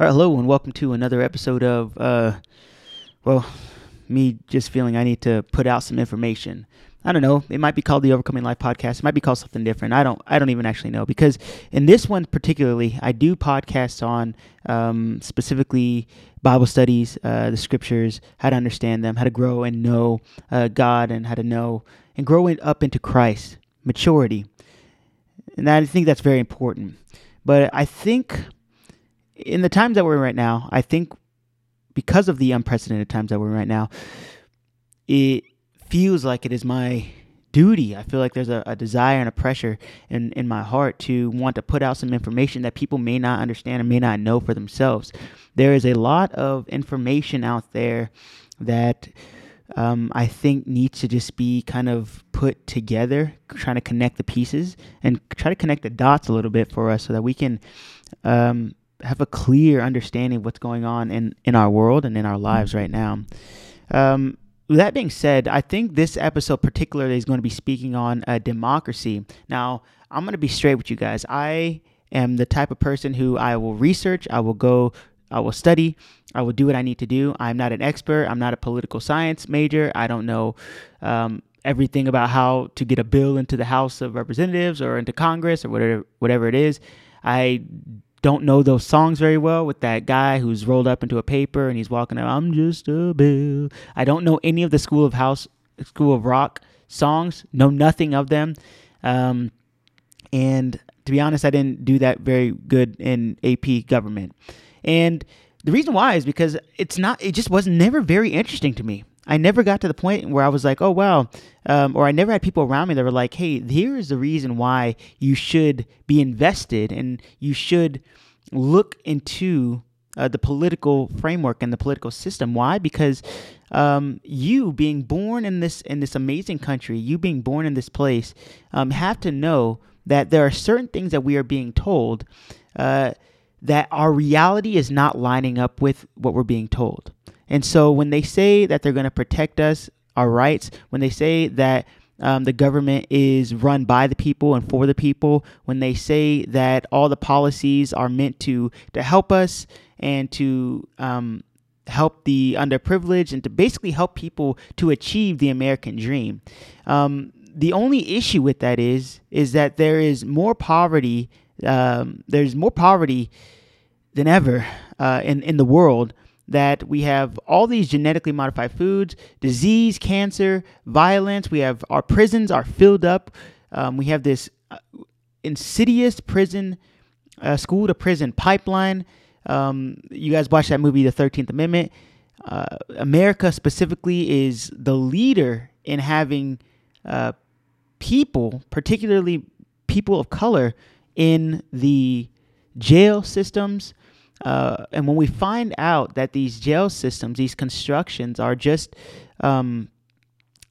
All right, hello and welcome to another episode of, uh, well, me just feeling I need to put out some information. I don't know. It might be called the Overcoming Life podcast. It might be called something different. I don't. I don't even actually know because in this one particularly, I do podcasts on um, specifically Bible studies, uh, the scriptures, how to understand them, how to grow and know uh, God, and how to know and grow up into Christ, maturity. And I think that's very important. But I think in the times that we're in right now, I think because of the unprecedented times that we're in right now, it feels like it is my duty. I feel like there's a, a, desire and a pressure in, in my heart to want to put out some information that people may not understand and may not know for themselves. There is a lot of information out there that um, I think needs to just be kind of put together, trying to connect the pieces and try to connect the dots a little bit for us so that we can um, have a clear understanding of what's going on in, in our world and in our lives right now. Um, that being said, I think this episode particularly is going to be speaking on uh, democracy. Now, I'm going to be straight with you guys. I am the type of person who I will research, I will go, I will study, I will do what I need to do. I'm not an expert, I'm not a political science major. I don't know um, everything about how to get a bill into the House of Representatives or into Congress or whatever whatever it is. I don't know those songs very well with that guy who's rolled up into a paper and he's walking out, I'm just a bill. I don't know any of the School of House, School of Rock songs, know nothing of them. Um, and to be honest, I didn't do that very good in AP government. And the reason why is because it's not, it just was never very interesting to me. I never got to the point where I was like, oh, wow. Um, or I never had people around me that were like, hey, here is the reason why you should be invested and you should look into uh, the political framework and the political system. Why? Because um, you being born in this in this amazing country, you being born in this place, um, have to know that there are certain things that we are being told uh, that our reality is not lining up with what we're being told. And so when they say that they're going to protect us, our rights, when they say that um, the government is run by the people and for the people, when they say that all the policies are meant to to help us and to um, help the underprivileged and to basically help people to achieve the American dream. Um, the only issue with that is is that there is more poverty. Um, there's more poverty than ever uh, in in the world that we have all these genetically modified foods, disease, cancer, violence. We have our prisons are filled up. Um, we have this uh, insidious prison, uh, school to prison pipeline. Um, you guys watch that movie, The 13th Amendment. Uh, America specifically is the leader in having uh, people, particularly people of color, in the jail systems, uh, and when we find out that these jail systems, these constructions are just um,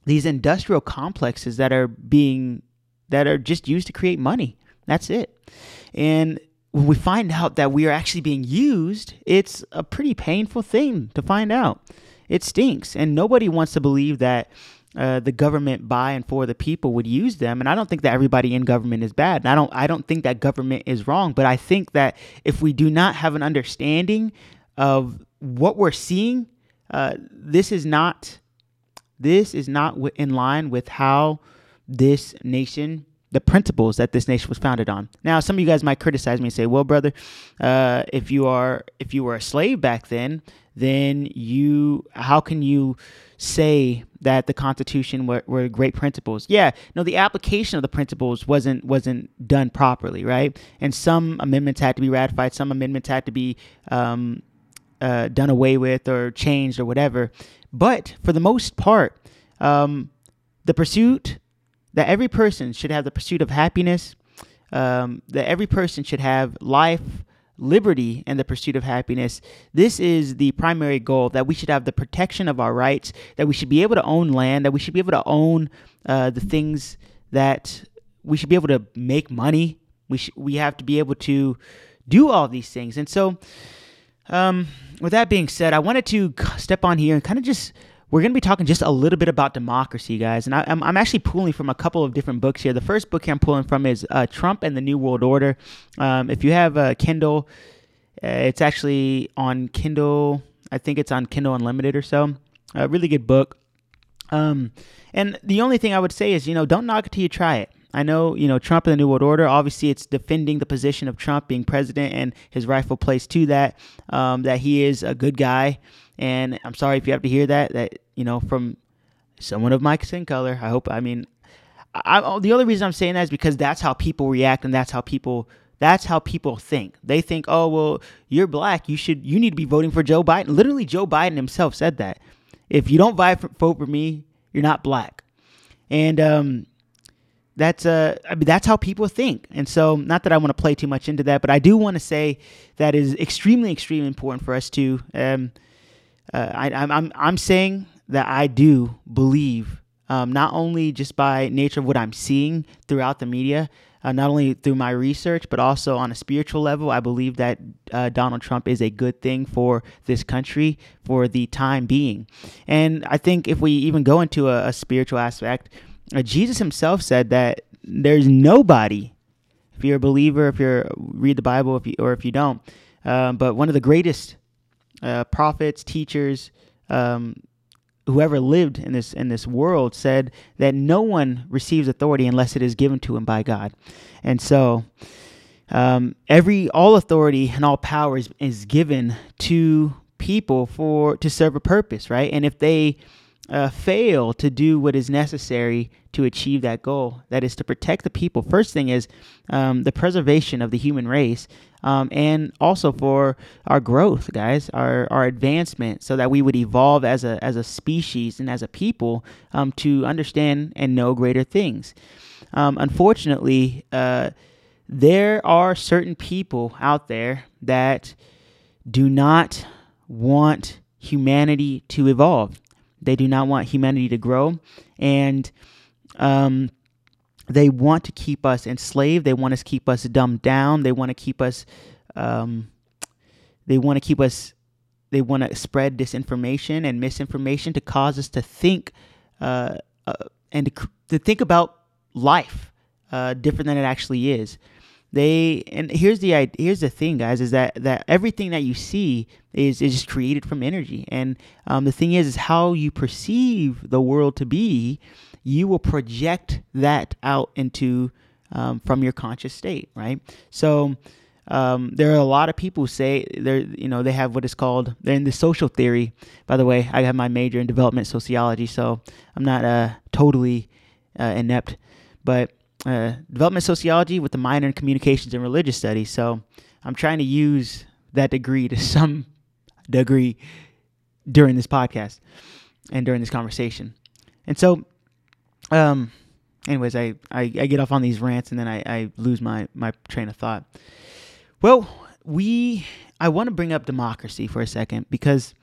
these industrial complexes that are being that are just used to create money. That's it. And when we find out that we are actually being used, it's a pretty painful thing to find out. It stinks, and nobody wants to believe that uh, the government by and for the people would use them. And I don't think that everybody in government is bad. And I don't I don't think that government is wrong. But I think that if we do not have an understanding of what we're seeing, uh, this is not this is not in line with how this nation the principles that this nation was founded on. Now, some of you guys might criticize me and say, "Well, brother, uh, if you are if you were a slave back then, then you how can you say that the Constitution were, were great principles. Yeah, no, the application of the principles wasn't wasn't done properly, right? And some amendments had to be ratified, some amendments had to be um, uh, done away with or changed or whatever. But for the most part, um, the pursuit that every person should have the pursuit of happiness, um, that every person should have life liberty and the pursuit of happiness. This is the primary goal that we should have the protection of our rights, that we should be able to own land, that we should be able to own uh, the things that we should be able to make money. We, sh- we have to be able to do all these things. And so, um, with that being said, I wanted to step on here and kind of just we're going to be talking just a little bit about democracy, guys. And I, am I'm, actually pulling from a couple of different books here. The first book I'm pulling from is uh, Trump and the New World Order. Um, if you have a Kindle, Uh, it's actually on Kindle. I think it's on Kindle Unlimited or so. A really good book. Um, and the only thing I would say is, you know, don't knock it till you try it. I know, you know, Trump and the New World Order, obviously it's defending the position of Trump being president and his rightful place to that, um, that he is a good guy. And I'm sorry if you have to hear that, that, you know, from someone of my skin color. I hope, I mean, I, the only reason I'm saying that is because that's how people react and that's how people that's how people think. They think, "Oh, well, you're black. You should you need to be voting for Joe Biden." Literally Joe Biden himself said that. If you don't vote for, vote for me, you're not black. And um that's uh I mean that's how people think. And so not that I want to play too much into that, but I do want to say that is extremely extremely important for us to um uh, I, I'm, I'm I'm saying that I do believe um, not only just by nature of what I'm seeing throughout the media, uh, not only through my research, but also on a spiritual level. I believe that uh, Donald Trump is a good thing for this country for the time being. And I think if we even go into a, a spiritual aspect, Jesus himself said that there's nobody, if you're a believer, if you read the Bible, if you, or if you don't, um, but one of the greatest uh, prophets, teachers, um, whoever lived in this in this world said that no one receives authority unless it is given to him by God, and so um, every all authority and all power is, is given to people for to serve a purpose, right? And if they uh, fail to do what is necessary to achieve that goal, that is to protect the people. First thing is um, the preservation of the human race, um, and also for our growth, guys, our, our advancement, so that we would evolve as a as a species and as a people um, to understand and know greater things. Um, unfortunately, uh, there are certain people out there that do not want humanity to evolve they do not want humanity to grow. And um, they want to keep us enslaved. They want to keep us dumbed down. They want to keep us. Um, they want to keep us. They want to spread disinformation and misinformation to cause us to think uh, uh, and to, to, think about life uh, different than it actually is they and here's the here's the thing guys is that that everything that you see is is just created from energy. And um, the thing is is how you perceive the world to be you will project that out into um, from your conscious state right? So um, there are a lot of people who say they're you know they have what is called they're in the social theory. By the way i have my major in development sociology so i'm not uh, totally uh, inept. But uh, development sociology with a minor in communications and religious studies. So I'm trying to use that degree to some degree during this podcast and during this conversation. And so, um, anyways, I, I, I get off on these rants and then I, I lose my, my train of thought. Well, we, I want to bring up democracy for a second because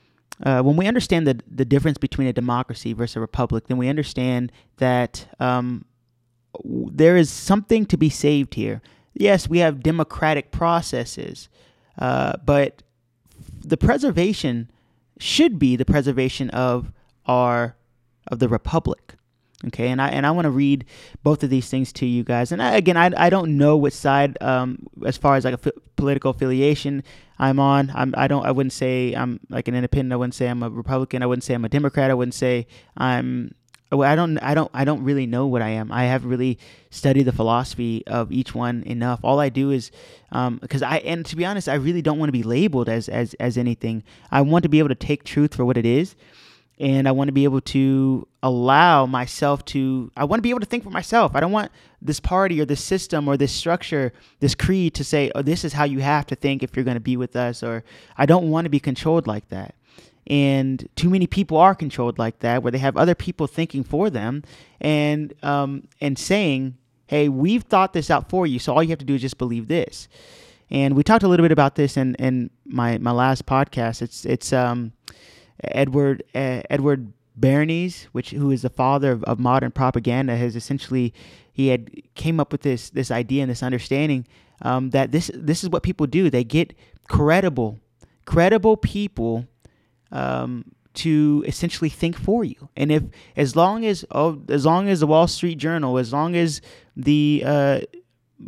uh, when we understand the, the difference between a democracy versus a republic, then we understand that um, there is something to be saved here. Yes, we have democratic processes, uh, but the preservation should be the preservation of our of the republic. Okay, and I and I want to read both of these things to you guys. And I, again, I, I don't know which side, um, as far as like a f- political affiliation I'm on. I'm I don't I wouldn't say I'm like an independent. I wouldn't say I'm a Republican. I wouldn't say I'm a Democrat. I wouldn't say I'm I don't I don't I don't really know what I am. I haven't really studied the philosophy of each one enough. All I do is because um, I and to be honest, I really don't want to be labeled as as as anything. I want to be able to take truth for what it is, and I want to be able to allow myself to. I want to be able to think for myself. I don't want this party or this system or this structure, this creed to say, "Oh, this is how you have to think if you're going to be with us," or I don't want to be controlled like that. And too many people are controlled like that, where they have other people thinking for them and um, and saying, "Hey, we've thought this out for you, so all you have to do is just believe this." And we talked a little bit about this in, in my, my last podcast. It's it's um, Edward uh, Edward Bernays, which who is the father of, of modern propaganda, has essentially he had came up with this this idea and this understanding um, that this this is what people do. They get credible credible people um, to essentially think for you. And if as long as oh, as long as the Wall Street Journal, as long as the uh,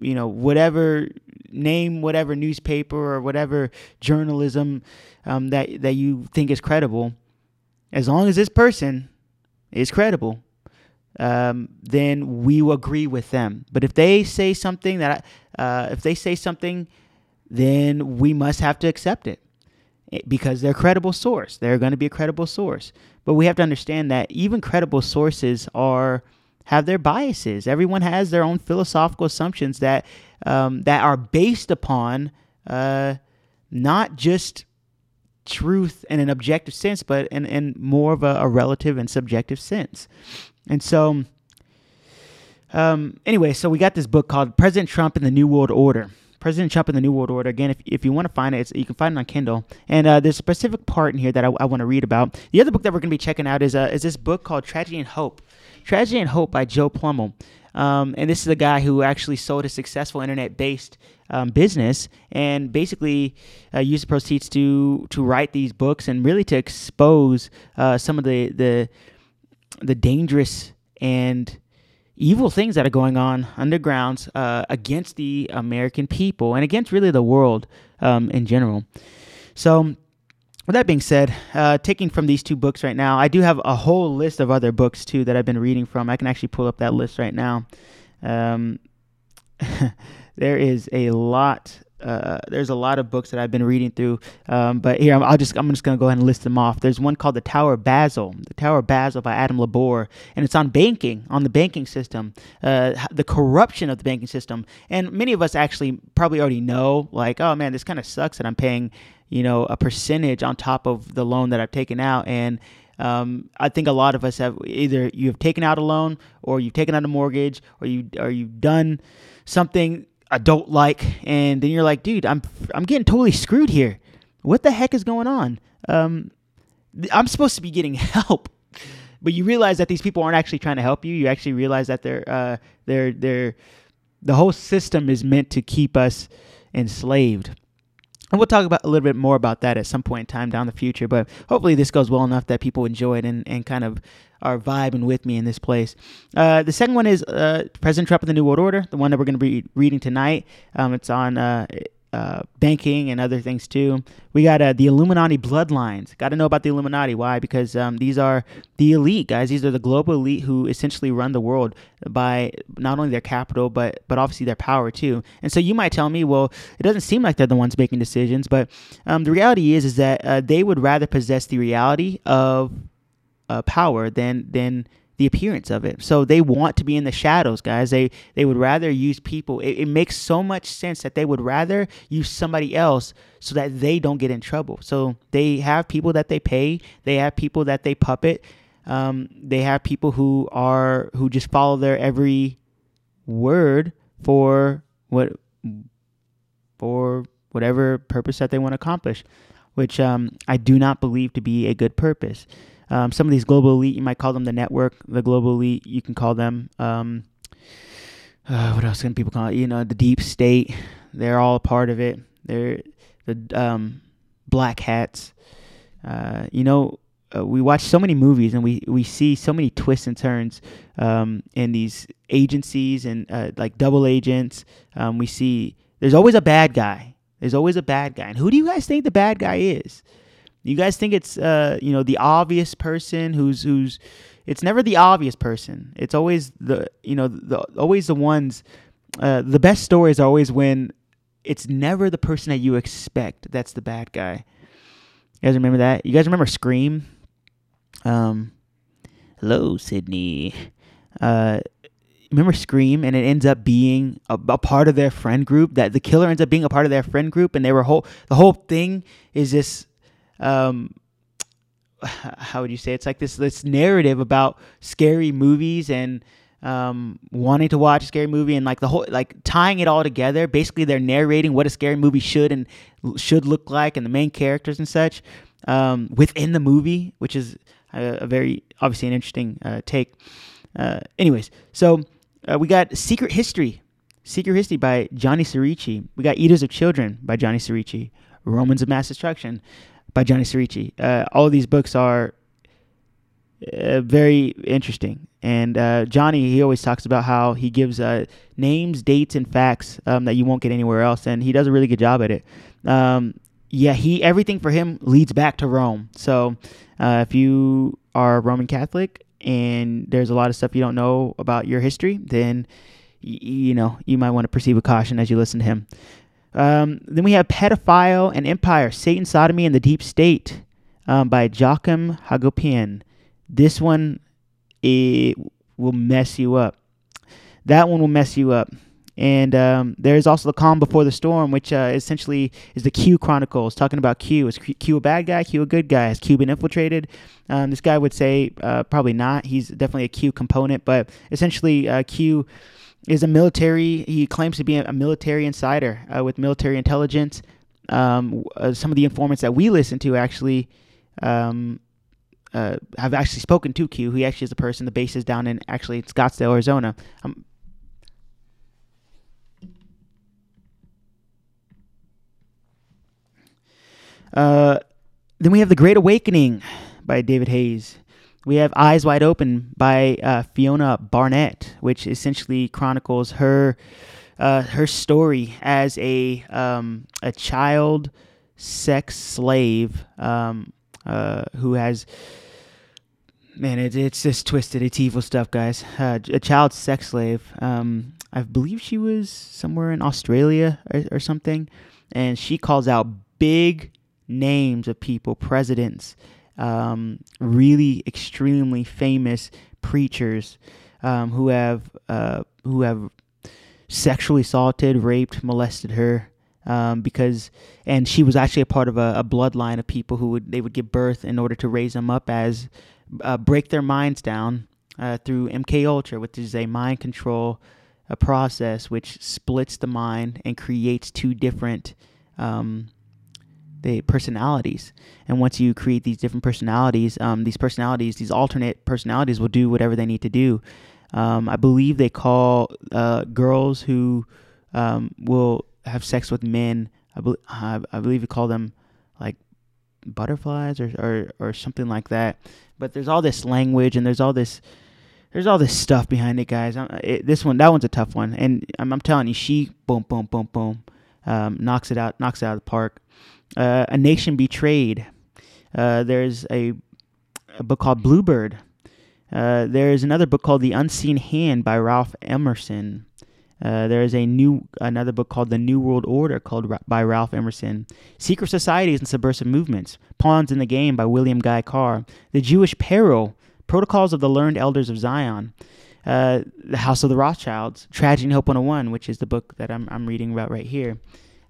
you know whatever name whatever newspaper or whatever journalism um, that that you think is credible. As long as this person is credible, um, then we will agree with them. But if they say something that, uh, if they say something, then we must have to accept it because they're a credible source. They're going to be a credible source. But we have to understand that even credible sources are have their biases. Everyone has their own philosophical assumptions that um, that are based upon uh, not just truth in an objective sense, but in, in more of a, a relative and subjective sense. And so, um, anyway, so we got this book called President Trump and the New World Order. President Trump and the New World Order. Again, if, if you want to find it, you can find it on Kindle. And uh, there's a specific part in here that I, I want to read about. The other book that we're going to be checking out is uh, is this book called Tragedy and Hope. Tragedy and Hope by Joe Plummer. Um, and this is a guy who actually sold a successful internet-based um, business and basically uh, used the proceeds to to write these books and really to expose uh, some of the the the dangerous and evil things that are going on underground uh, against the American people and against really the world um, in general. So with that being said, uh, taking from these two books right now, I do have a whole list of other books too that I've been reading from. I can actually pull up that list right now. Um, there is a lot. Uh, there's a lot of books that I've been reading through, um, but here I'll just I'm just gonna go ahead and list them off. There's one called The Tower of Babel, The Tower of Babel by Adam LeBor, and it's on banking, on the banking system, uh, the corruption of the banking system, and many of us actually probably already know, like, oh man, this kind of sucks that I'm paying you know, a percentage on top of the loan that I've taken out. And um, I think a lot of us have either you have taken out a loan or you've taken out a mortgage or you or you've done something adult like, and then you're like, dude, I'm I'm getting totally screwed here. What the heck is going on? Um, I'm supposed to be getting help, but you realize that these people aren't actually trying to help you. You actually realize that they're uh, they're they're the whole system is meant to keep us enslaved. And we'll talk about a little bit more about that at some point in time down the future. But hopefully, this goes well enough that people enjoy it and, and kind of are vibing with me in this place. Uh, the second one is uh, President Trump and the New World Order, the one that we're going to be reading tonight. Um, it's on uh, uh, banking and other things too. We got uh, the Illuminati bloodlines. Got to know about the Illuminati. Why? Because um, these are the elite guys. These are the global elite who essentially run the world by not only their capital but but obviously their power too. And so you might tell me, well, it doesn't seem like they're the ones making decisions, but um, the reality is is that uh, they would rather possess the reality of uh, power than than the appearance of it. So they want to be in the shadows, guys. They they would rather use people. It, it, makes so much sense that they would rather use somebody else so that they don't get in trouble. So they have people that they pay. They have people that they puppet. Um, they have people who are who just follow their every word for what for whatever purpose that they want to accomplish, which um, I do not believe to be a good purpose. Um, some of these global elite, you might call them the network. The global elite, you can call them. Um, uh, what else can people call it? You know, the deep state. They're all a part of it. They're the um, black hats. Uh, you know, uh, we watch so many movies and we, we see so many twists and turns um, in these agencies and uh, like double agents. Um, we see there's always a bad guy. There's always a bad guy. And who do you guys think the bad guy is? You guys think it's uh, you know the obvious person who's who's it's never the obvious person. It's always the you know the always the ones uh, the best stories are always when it's never the person that you expect that's the bad guy. You guys remember that? You guys remember Scream? Um, hello, Sydney. Uh, remember Scream, and it ends up being a, a, part of their friend group. That the killer ends up being a part of their friend group, and they were whole. The whole thing is this um, how would you say it's like this this narrative about scary movies and um, wanting to watch a scary movie and like the whole like tying it all together. Basically, they're narrating what a scary movie should and should look like, and the main characters and such um, within the movie, which is a, a very obviously an interesting uh, take. Uh, anyways, so uh, we got Secret History, Secret History by Johnny Cirucci. We got Eaters of Children by Johnny Cirucci. Romans of Mass Destruction by Johnny Cirucci. Uh, all these books are uh, very interesting. And uh, Johnny, he always talks about how he gives uh, names, dates, and facts um, that you won't get anywhere else, and he does a really good job at it. Um, yeah, he everything for him leads back to Rome. So uh, if you are a Roman Catholic and there's a lot of stuff you don't know about your history, then y- you know you might want to proceed with caution as you listen to him. Um, then we have Pedophile and Empire, Satan, Sodomy, and the Deep State um, by Joachim Hagopian. This one it will mess you up. That one will mess you up. And um, there's also the calm before the storm, which uh, essentially is the Q Chronicles, talking about Q. Is Q a bad guy? Q a good guy? Has Q been infiltrated? Um, this guy would say uh, probably not. He's definitely a Q component, but essentially uh, Q is a military. He claims to be a, military insider uh, with military intelligence. Um, uh, some of the informants that we listen to actually um, uh, have actually spoken to Q. He actually is a person. The base is down in actually Scottsdale, Arizona. Um, uh, then we have The Great Awakening by David Hayes. We have Eyes Wide Open by uh, Fiona Barnett, which essentially chronicles her uh, her story as a um, a child sex slave um, uh, who has man, it, it's just twisted. It's evil stuff, guys. Uh, a child sex slave. Um, I believe she was somewhere in Australia or, or something, and she calls out big names of people, presidents, um, really extremely famous preachers um, who have uh, who have sexually assaulted, raped, molested her. Um, because and she was actually a part of a, a, bloodline of people who would they would give birth in order to raise them up as uh, break their minds down uh, through MK Ultra, which is a mind control a process which splits the mind and creates two different um, the personalities. And once you create these different personalities, um, these personalities, these alternate personalities, will do whatever they need to do. Um, I believe they call uh, girls who um, will have sex with men. I, be- I believe you call them like butterflies or, or or something like that. But there's all this language and there's all this there's all this stuff behind it, guys. It, this one, that one's a tough one, and I'm, I'm telling you, she boom, boom, boom, boom, um, knocks it out, knocks it out of the park. Uh, a Nation Betrayed. Uh, there's a, a, book called Bluebird. Uh, there's another book called The Unseen Hand by Ralph Epperson. Uh, there is a new another book called The New World Order called by Ralph Epperson. Secret Societies and Subversive Movements. Pawns in the Game by William Guy Carr. The Jewish Peril. Protocols of the Learned Elders of Zion. Uh, the House of the Rothschilds. Tragedy and Hope 101, which is the book that I'm, I'm reading about right here.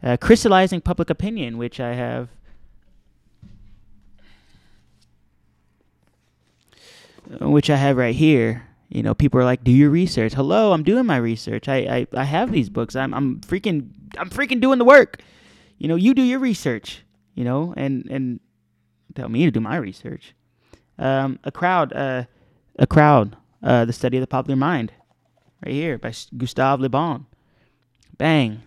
Uh, crystallizing Public Opinion, which I have. Which I have right here you know, people are like, "Do your research." Hello, I'm doing my research. I, I, I have these books. I'm, I'm freaking, I'm freaking doing the work. You know, you do your research. You know, and and tell me to do my research. Um, a crowd, uh, a crowd, uh, the study of the popular mind, right here by Gustave Le Bon. Bang,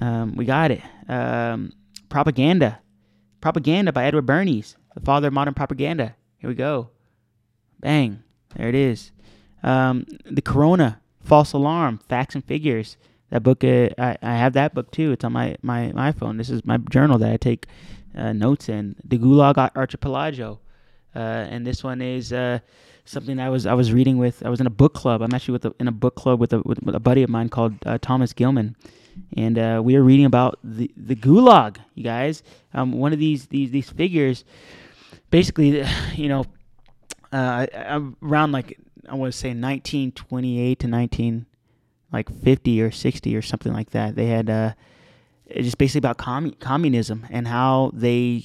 um, we got it. Um, propaganda, propaganda by Edward Bernays, the father of modern propaganda. Here we go. Bang, there it is. Um, the Corona False Alarm Facts and Figures. That book, uh, I, I have that book too. It's on my, my, my iPhone. This is my journal that I take uh, notes in. The Gulag Archipelago. Uh, and this one is uh, something I was I was reading with. I was in a book club. I'm actually with a, in a book club with a with, with a buddy of mine called uh, Thomas Gilman, and uh, we are reading about the the Gulag. You guys, um, one of these these these figures, basically, you know, uh, around like I want to say 1928 to 19 like 50 or 60 or something like that. They had uh, just basically about commun- communism and how they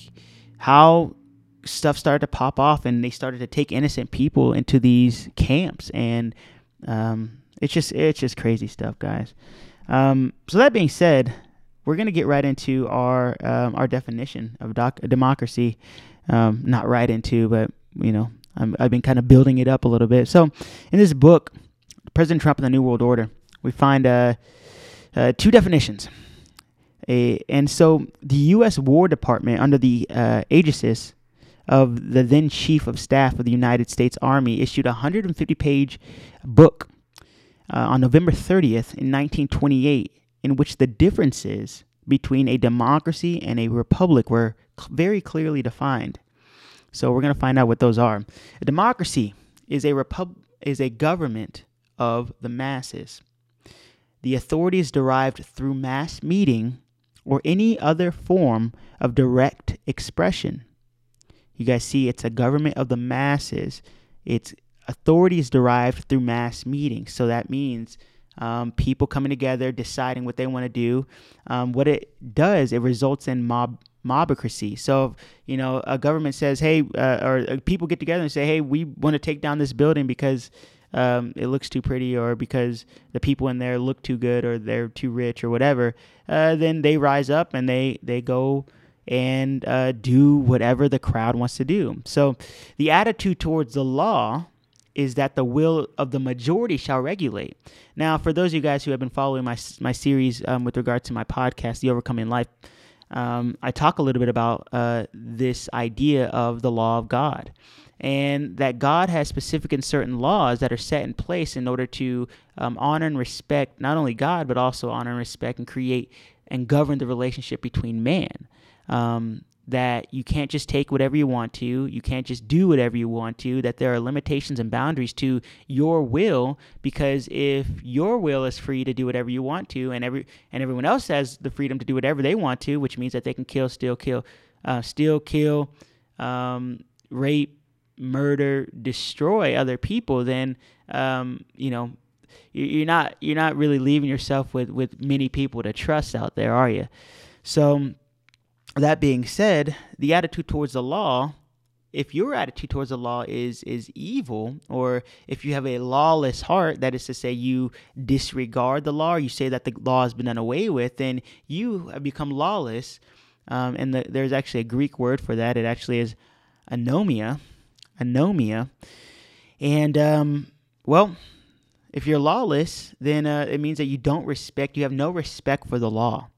how stuff started to pop off and they started to take innocent people into these camps and um, it's just it's just crazy stuff, guys. Um, so that being said, we're gonna get right into our um, our definition of doc- democracy. Um, not right into, but you know, i have been kind of building it up a little bit. So, in this book, President Trump and the New World Order, we find uh, uh, two definitions. A, and so, the U.S. War Department, under the uh, aegis of the then Chief of Staff of the United States Army issued a 150 page book uh, on November 30th in 1928, in which the differences between a democracy and a republic were very clearly defined. So we're going to find out what those are. A democracy is a repub- is a government of the masses. The authority is derived through mass meeting or any other form of direct expression. You guys see, it's a government of the masses. Its authority is derived through mass meetings. So that means um, people coming together, deciding what they want to do. Um, what it does, it results in mob mobocracy. So, you know, a government says, hey, uh, or uh, people get together and say, hey, we want to take down this building because um, it looks too pretty or because the people in there look too good or they're too rich or whatever, uh, then they rise up and they, they go and uh, do whatever the crowd wants to do. So the attitude towards the law is that the will of the majority shall regulate. Now, for those of you guys who have been following my my series um, with regard to my podcast, The Overcoming Life, um, I talk a little bit about uh, this idea of the law of God. And that God has specific and certain laws that are set in place in order to um, honor and respect not only God, but also honor and respect and create and govern the relationship between man. Um, that you can't just take whatever you want to, you can't just do whatever you want to, that there are limitations and boundaries to your will because if your will is free to do whatever you want to and every and everyone else has the freedom to do whatever they want to, which means that they can kill, steal, kill, uh, steal, kill, um, rape, murder, destroy other people, then um, you know you're not you're not really leaving yourself with with many people to trust out there, are you? So that being said, the attitude towards the law, if your attitude towards the law is is evil, or if you have a lawless heart, that is to say you disregard the law, or you say that the law has been done away with, then you have become lawless. Um, and the, there's actually a Greek word for that. It actually is anomia, anomia. And um, well, if you're lawless, then uh, it means that you don't respect. You have no respect for the law.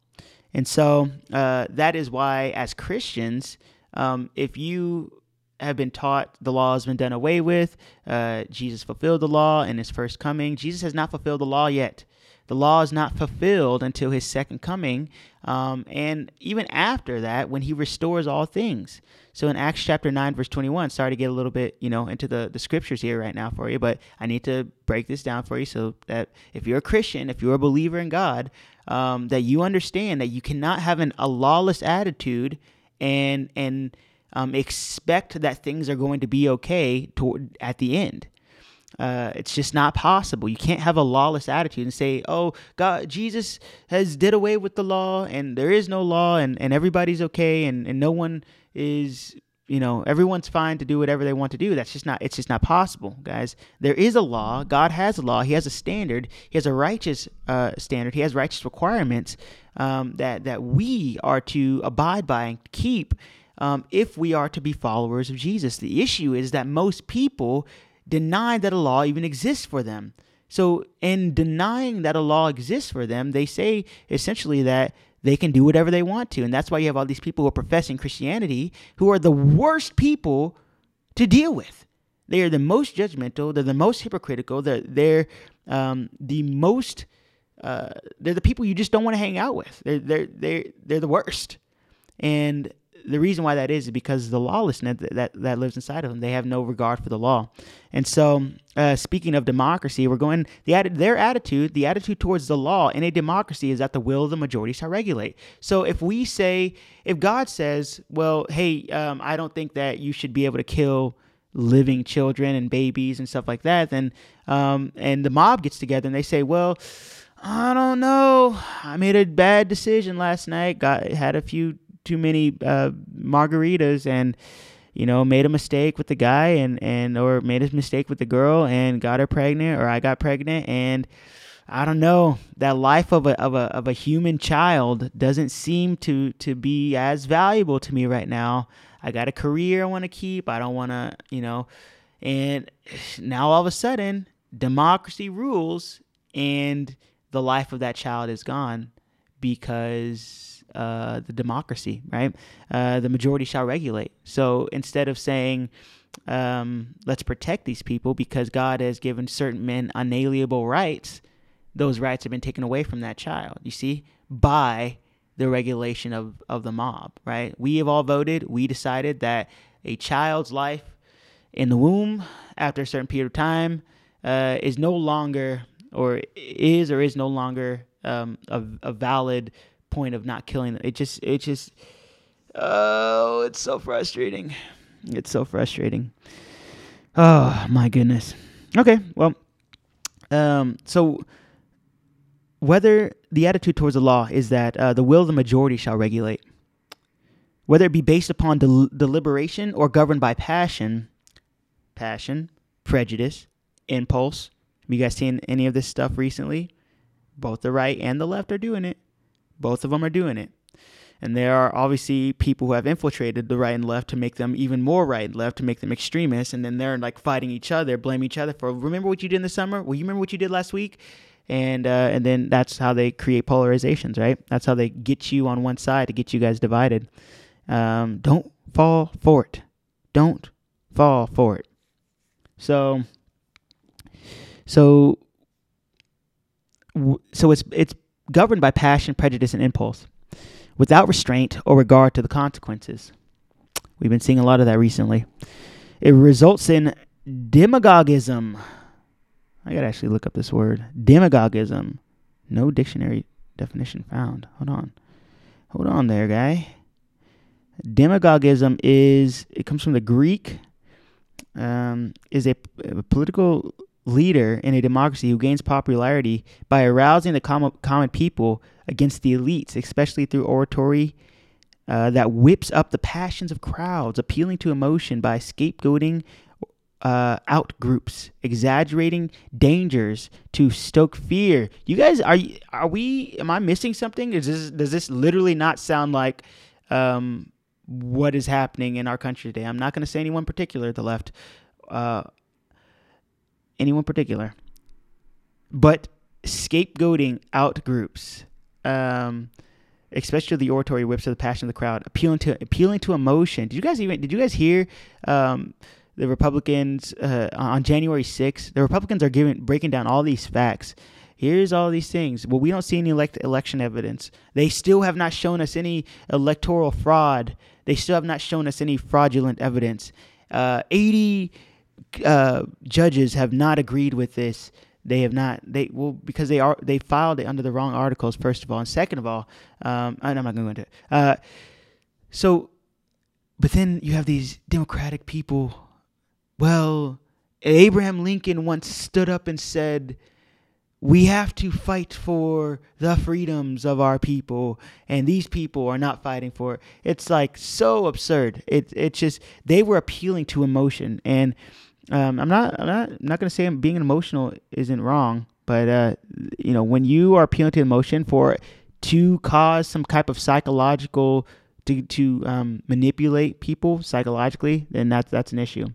And so uh, that is why, as Christians, um, if you have been taught the law has been done away with, uh, Jesus fulfilled the law in his first coming, Jesus has not fulfilled the law yet. The law is not fulfilled until his second coming, um, and even after that, when he restores all things. So in Acts chapter 9, verse 21, sorry to get a little bit, you know, into the, the scriptures here right now for you, but I need to break this down for you so that if you're a Christian, if you're a believer in God, um, that you understand that you cannot have an, a lawless attitude and and um, expect that things are going to be okay toward, at the end. Uh, it's just not possible. You can't have a lawless attitude and say, "Oh, God, Jesus has did away with the law, and there is no law, and, and everybody's okay, and, and no one is you know everyone's fine to do whatever they want to do. That's just not it's just not possible guys. There is a law. God has a law. He has a standard. He has a righteous uh, standard. He has righteous requirements um, that that we are to abide by and keep um, if we are to be followers of jesus. The issue is that most people deny that a law even exists for them so in denying that a law exists for them they say essentially that they can do whatever they want to. And that's why you have all these people who are professing Christianity who are the worst people to deal with. They are the most judgmental. They're the most hypocritical. They're they're um, the most. Uh, they're the people you just don't want to hang out with. They're they're they're they're the worst. And the reason why that is is because the lawlessness that, that, that lives inside of them. They have no regard for the law. And so, uh, speaking of democracy, we're going the their attitude, the attitude towards the law in a democracy is that the will of the majority shall regulate. So if we say, if God says, well, hey, um, I don't think that you should be able to kill living children and babies and stuff like that, then um, and the mob gets together and they say, well. I don't know. I made a bad decision last night. Got had a few too many uh, margaritas and you know made a mistake with the guy and and or made a mistake with the girl and got her pregnant or I got pregnant and I don't know that life of a of a of a human child doesn't seem to to be as valuable to me right now. I got a career I want to keep. I don't want to, you know, and now all of a sudden democracy rules and the life of that child is gone because uh, the democracy, right? Uh, the majority shall regulate. So instead of saying, um, let's protect these people because God has given certain men unalienable rights, those rights have been taken away from that child, you see, by the regulation of, of the mob, right? We have all voted. We decided that a child's life in the womb after a certain period of time uh, is no longer, or is or is no longer um, a, a valid point of not killing them. It just, it just, oh, it's so frustrating. It's so frustrating. Oh my goodness. Okay, well, um, so whether the attitude towards the law is that uh, the will of the majority shall regulate, whether it be based upon del- deliberation or governed by passion, passion, prejudice, impulse. Have you guys seen any of this stuff recently? Both the right and the left are doing it. Both of them are doing it. And there are obviously people who have infiltrated the right and left to make them even more right and left to make them extremists. And then they're like fighting each other, blame each other for, remember what you did in the summer? Well, you remember what you did last week? And, uh, and then that's how they create polarizations, right? That's how they get you on one side to get you guys divided. Um, don't fall for it. Don't fall for it. So, so, so it's it's governed by passion, prejudice, and impulse, without restraint or regard to the consequences. We've been seeing a lot of that recently. It results in demagogism. I gotta actually look up this word. Demagogism. No dictionary definition found. Hold on. Hold on there, guy. Demagogism is, it comes from the Greek um, is a, a, political leader in a democracy who gains popularity by arousing the common, common people against the elites, especially through oratory uh, that whips up the passions of crowds, appealing to emotion by scapegoating uh, out groups, exaggerating dangers to stoke fear. You guys, are are we? Am I missing something? Is this does this literally not sound like um, what is happening in our country today. I'm not going to say anyone particular, the left, uh, anyone particular, but scapegoating out groups, um, especially the oratory whips of the passion of the crowd, appealing to appealing to emotion. Did you guys even? Did you guys hear? Um, the Republicans uh, on January 6th, the Republicans are giving breaking down all these facts here's all these things. Well, we don't see any elect- election evidence. They still have not shown us any electoral fraud. They still have not shown us any fraudulent evidence. Uh, 80 uh, judges have not agreed with this. They have not. They well because they are they filed it under the wrong articles. First of all, and second of all, um, I'm not going to go into it. Uh, so, but then you have these Democratic people. Well, Abraham Lincoln once stood up and said, we have to fight for the freedoms of our people and these people are not fighting for it. it's like so absurd it it's just they were appealing to emotion and um, I'm not I'm not I'm not gonna say being emotional isn't wrong but uh, you know when you are appealing to emotion for to cause some type of psychological to to um, manipulate people psychologically then that's that's an issue.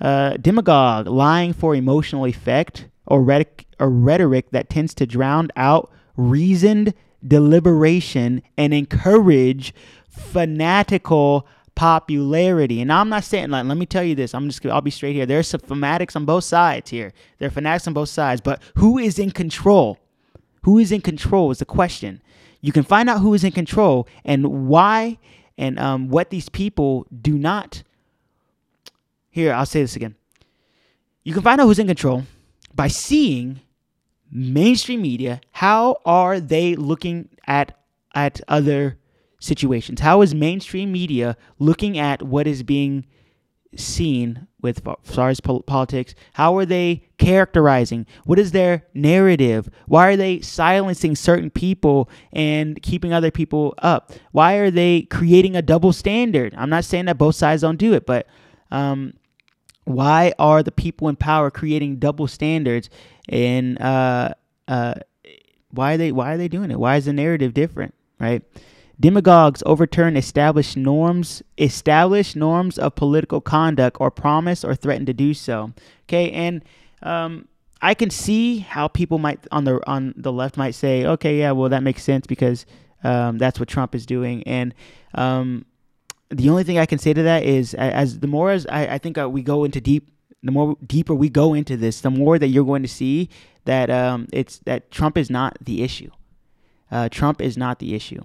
Uh, demagogue lying for emotional effect or rhetoric a rhetoric that tends to drown out reasoned deliberation and encourage fanatical popularity. And I'm not saying like let me tell you this. I'm just I'll be straight here. There's some fanatics on both sides here. There are fanatics on both sides, but who is in control? Who is in control is the question. You can find out who is in control and why and um, what these people do not. Here, I'll say this again. You can find out who's in control by seeing mainstream media how are they looking at at other situations? How is mainstream media looking at what is being seen with far as politics? How are they characterizing? What is their narrative? Why are they silencing certain people and keeping other people up? Why are they creating a double standard? I'm not saying that both sides don't do it but um, why are the people in power creating double standards and uh, uh, why are they why are they doing it? Why is the narrative different right demagogues overturn established norms established norms of political conduct or promise or threaten to do so okay and um, I can see how people might on the on the left might say okay yeah well that makes sense because Um, that's what Trump is doing, and um, the only thing I can say to that is, as the more as I, I think uh, we go into deep, the more deeper we go into this, the more that you're going to see that um, it's that Trump is not the issue. Uh, Trump is not the issue.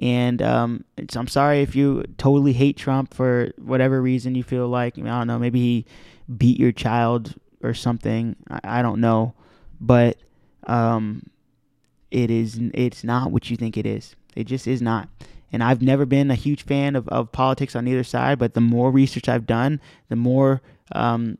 And um, I'm sorry if you totally hate Trump for whatever reason you feel like. I, I don't know. Maybe he beat your child or something. I, I don't know. But um, it is. It's not what you think it is. It just is not. And I've never been a huge fan of, of politics on either side. But the more research I've done, the more um,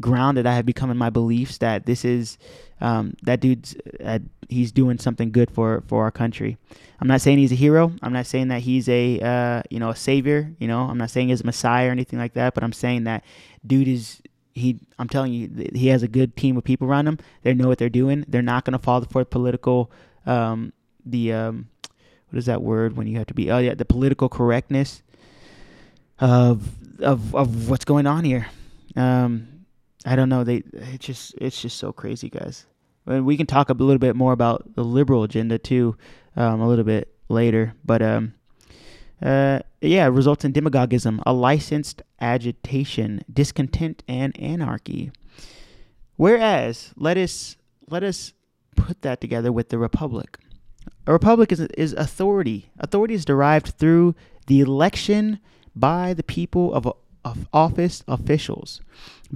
grounded I have become in my beliefs that this is um, that dude's uh, he's doing something good for for our country. I'm not saying he's a hero. I'm not saying that he's a uh, you know a savior. You know, I'm not saying he's a messiah or anything like that. But I'm saying that dude is he. I'm telling you, he has a good team of people around him. They know what they're doing. They're not going to fall for the political um, the um, what is that word when you have to be oh yeah the political correctness of of of what's going on here. Um, I don't know. They it's just it's just so crazy, guys. And we can talk a little bit more about the liberal agenda too, um, a little bit later. But um, uh, yeah, results in demagogism, a licensed agitation, discontent, and anarchy. Whereas, let us let us put that together with the republic. A republic is, is authority. Authority is derived through the election by the people of of office officials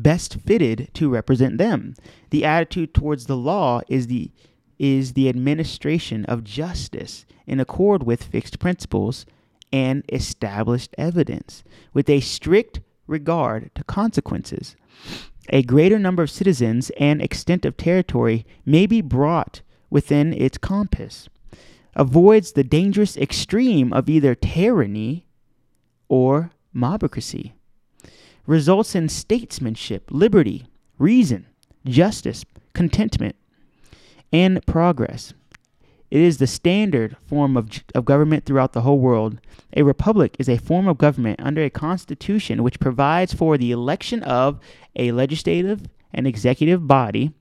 best fitted to represent them. The attitude towards the law is the is the administration of justice in accord with fixed principles and established evidence, with a strict regard to consequences. A greater number of citizens and extent of territory may be brought within its compass, avoids the dangerous extreme of either tyranny or mobocracy results in statesmanship, liberty, reason, justice, contentment, and progress. It is the standard form of, of government throughout the whole world. A republic is a form of government under a constitution which provides for the election of a legislative and executive body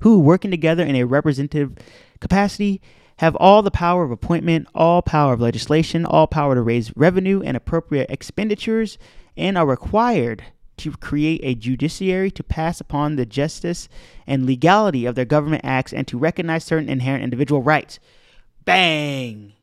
who, working together in a representative capacity, have all the power of appointment, all power of legislation, all power to raise revenue and appropriate expenditures, and are required to create a judiciary to pass upon the justice and legality of their government acts and to recognize certain inherent individual rights. Bang!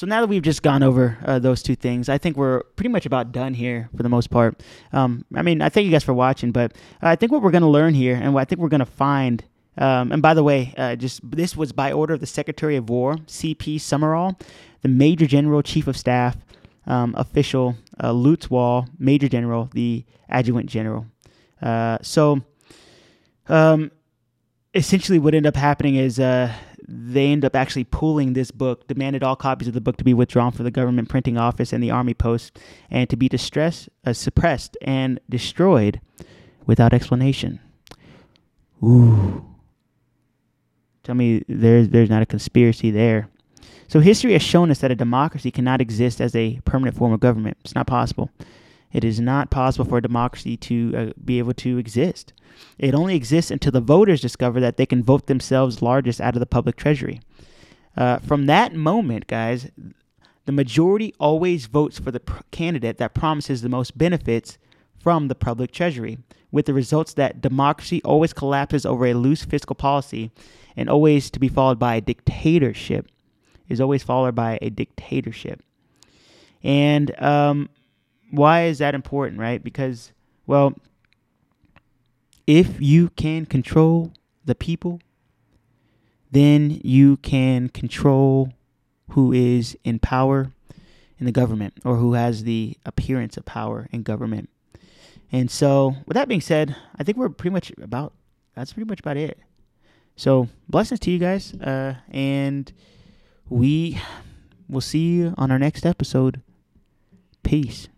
So now that we've just gone over uh, those two things, I think we're pretty much about done here for the most part. Um, I mean, I thank you guys for watching, but I think what we're going to learn here and what I think we're going to find um, and by the way, uh, just this was by order of the Secretary of War, C.P. Summerall, the Major General, Chief of Staff, um, official, uh, Lutz Wahl, Major General, the Adjutant General. Uh, so, um, essentially, what ended up happening is uh, they end up actually pulling this book, demanded all copies of the book to be withdrawn from the government printing office and the army post, and to be distressed, uh, suppressed, and destroyed without explanation. Ooh. Tell me there's there's not a conspiracy there. So history has shown us that a democracy cannot exist as a permanent form of government. It's not possible. It is not possible for a democracy to uh, be able to exist. It only exists until the voters discover that they can vote themselves largest out of the public treasury. Uh, from that moment, guys, the majority always votes for the pr- candidate that promises the most benefits from the public treasury, with the results that democracy always collapses over a loose fiscal policy and always to be followed by a dictatorship is always followed by a dictatorship. And um, why is that important, right? Because, well, if you can control the people, then you can control who is in power in the government or who has the appearance of power in government. And so, with that being said, I think we're pretty much about that's pretty much about it. So blessings to you guys, uh, and we will see you on our next episode. Peace.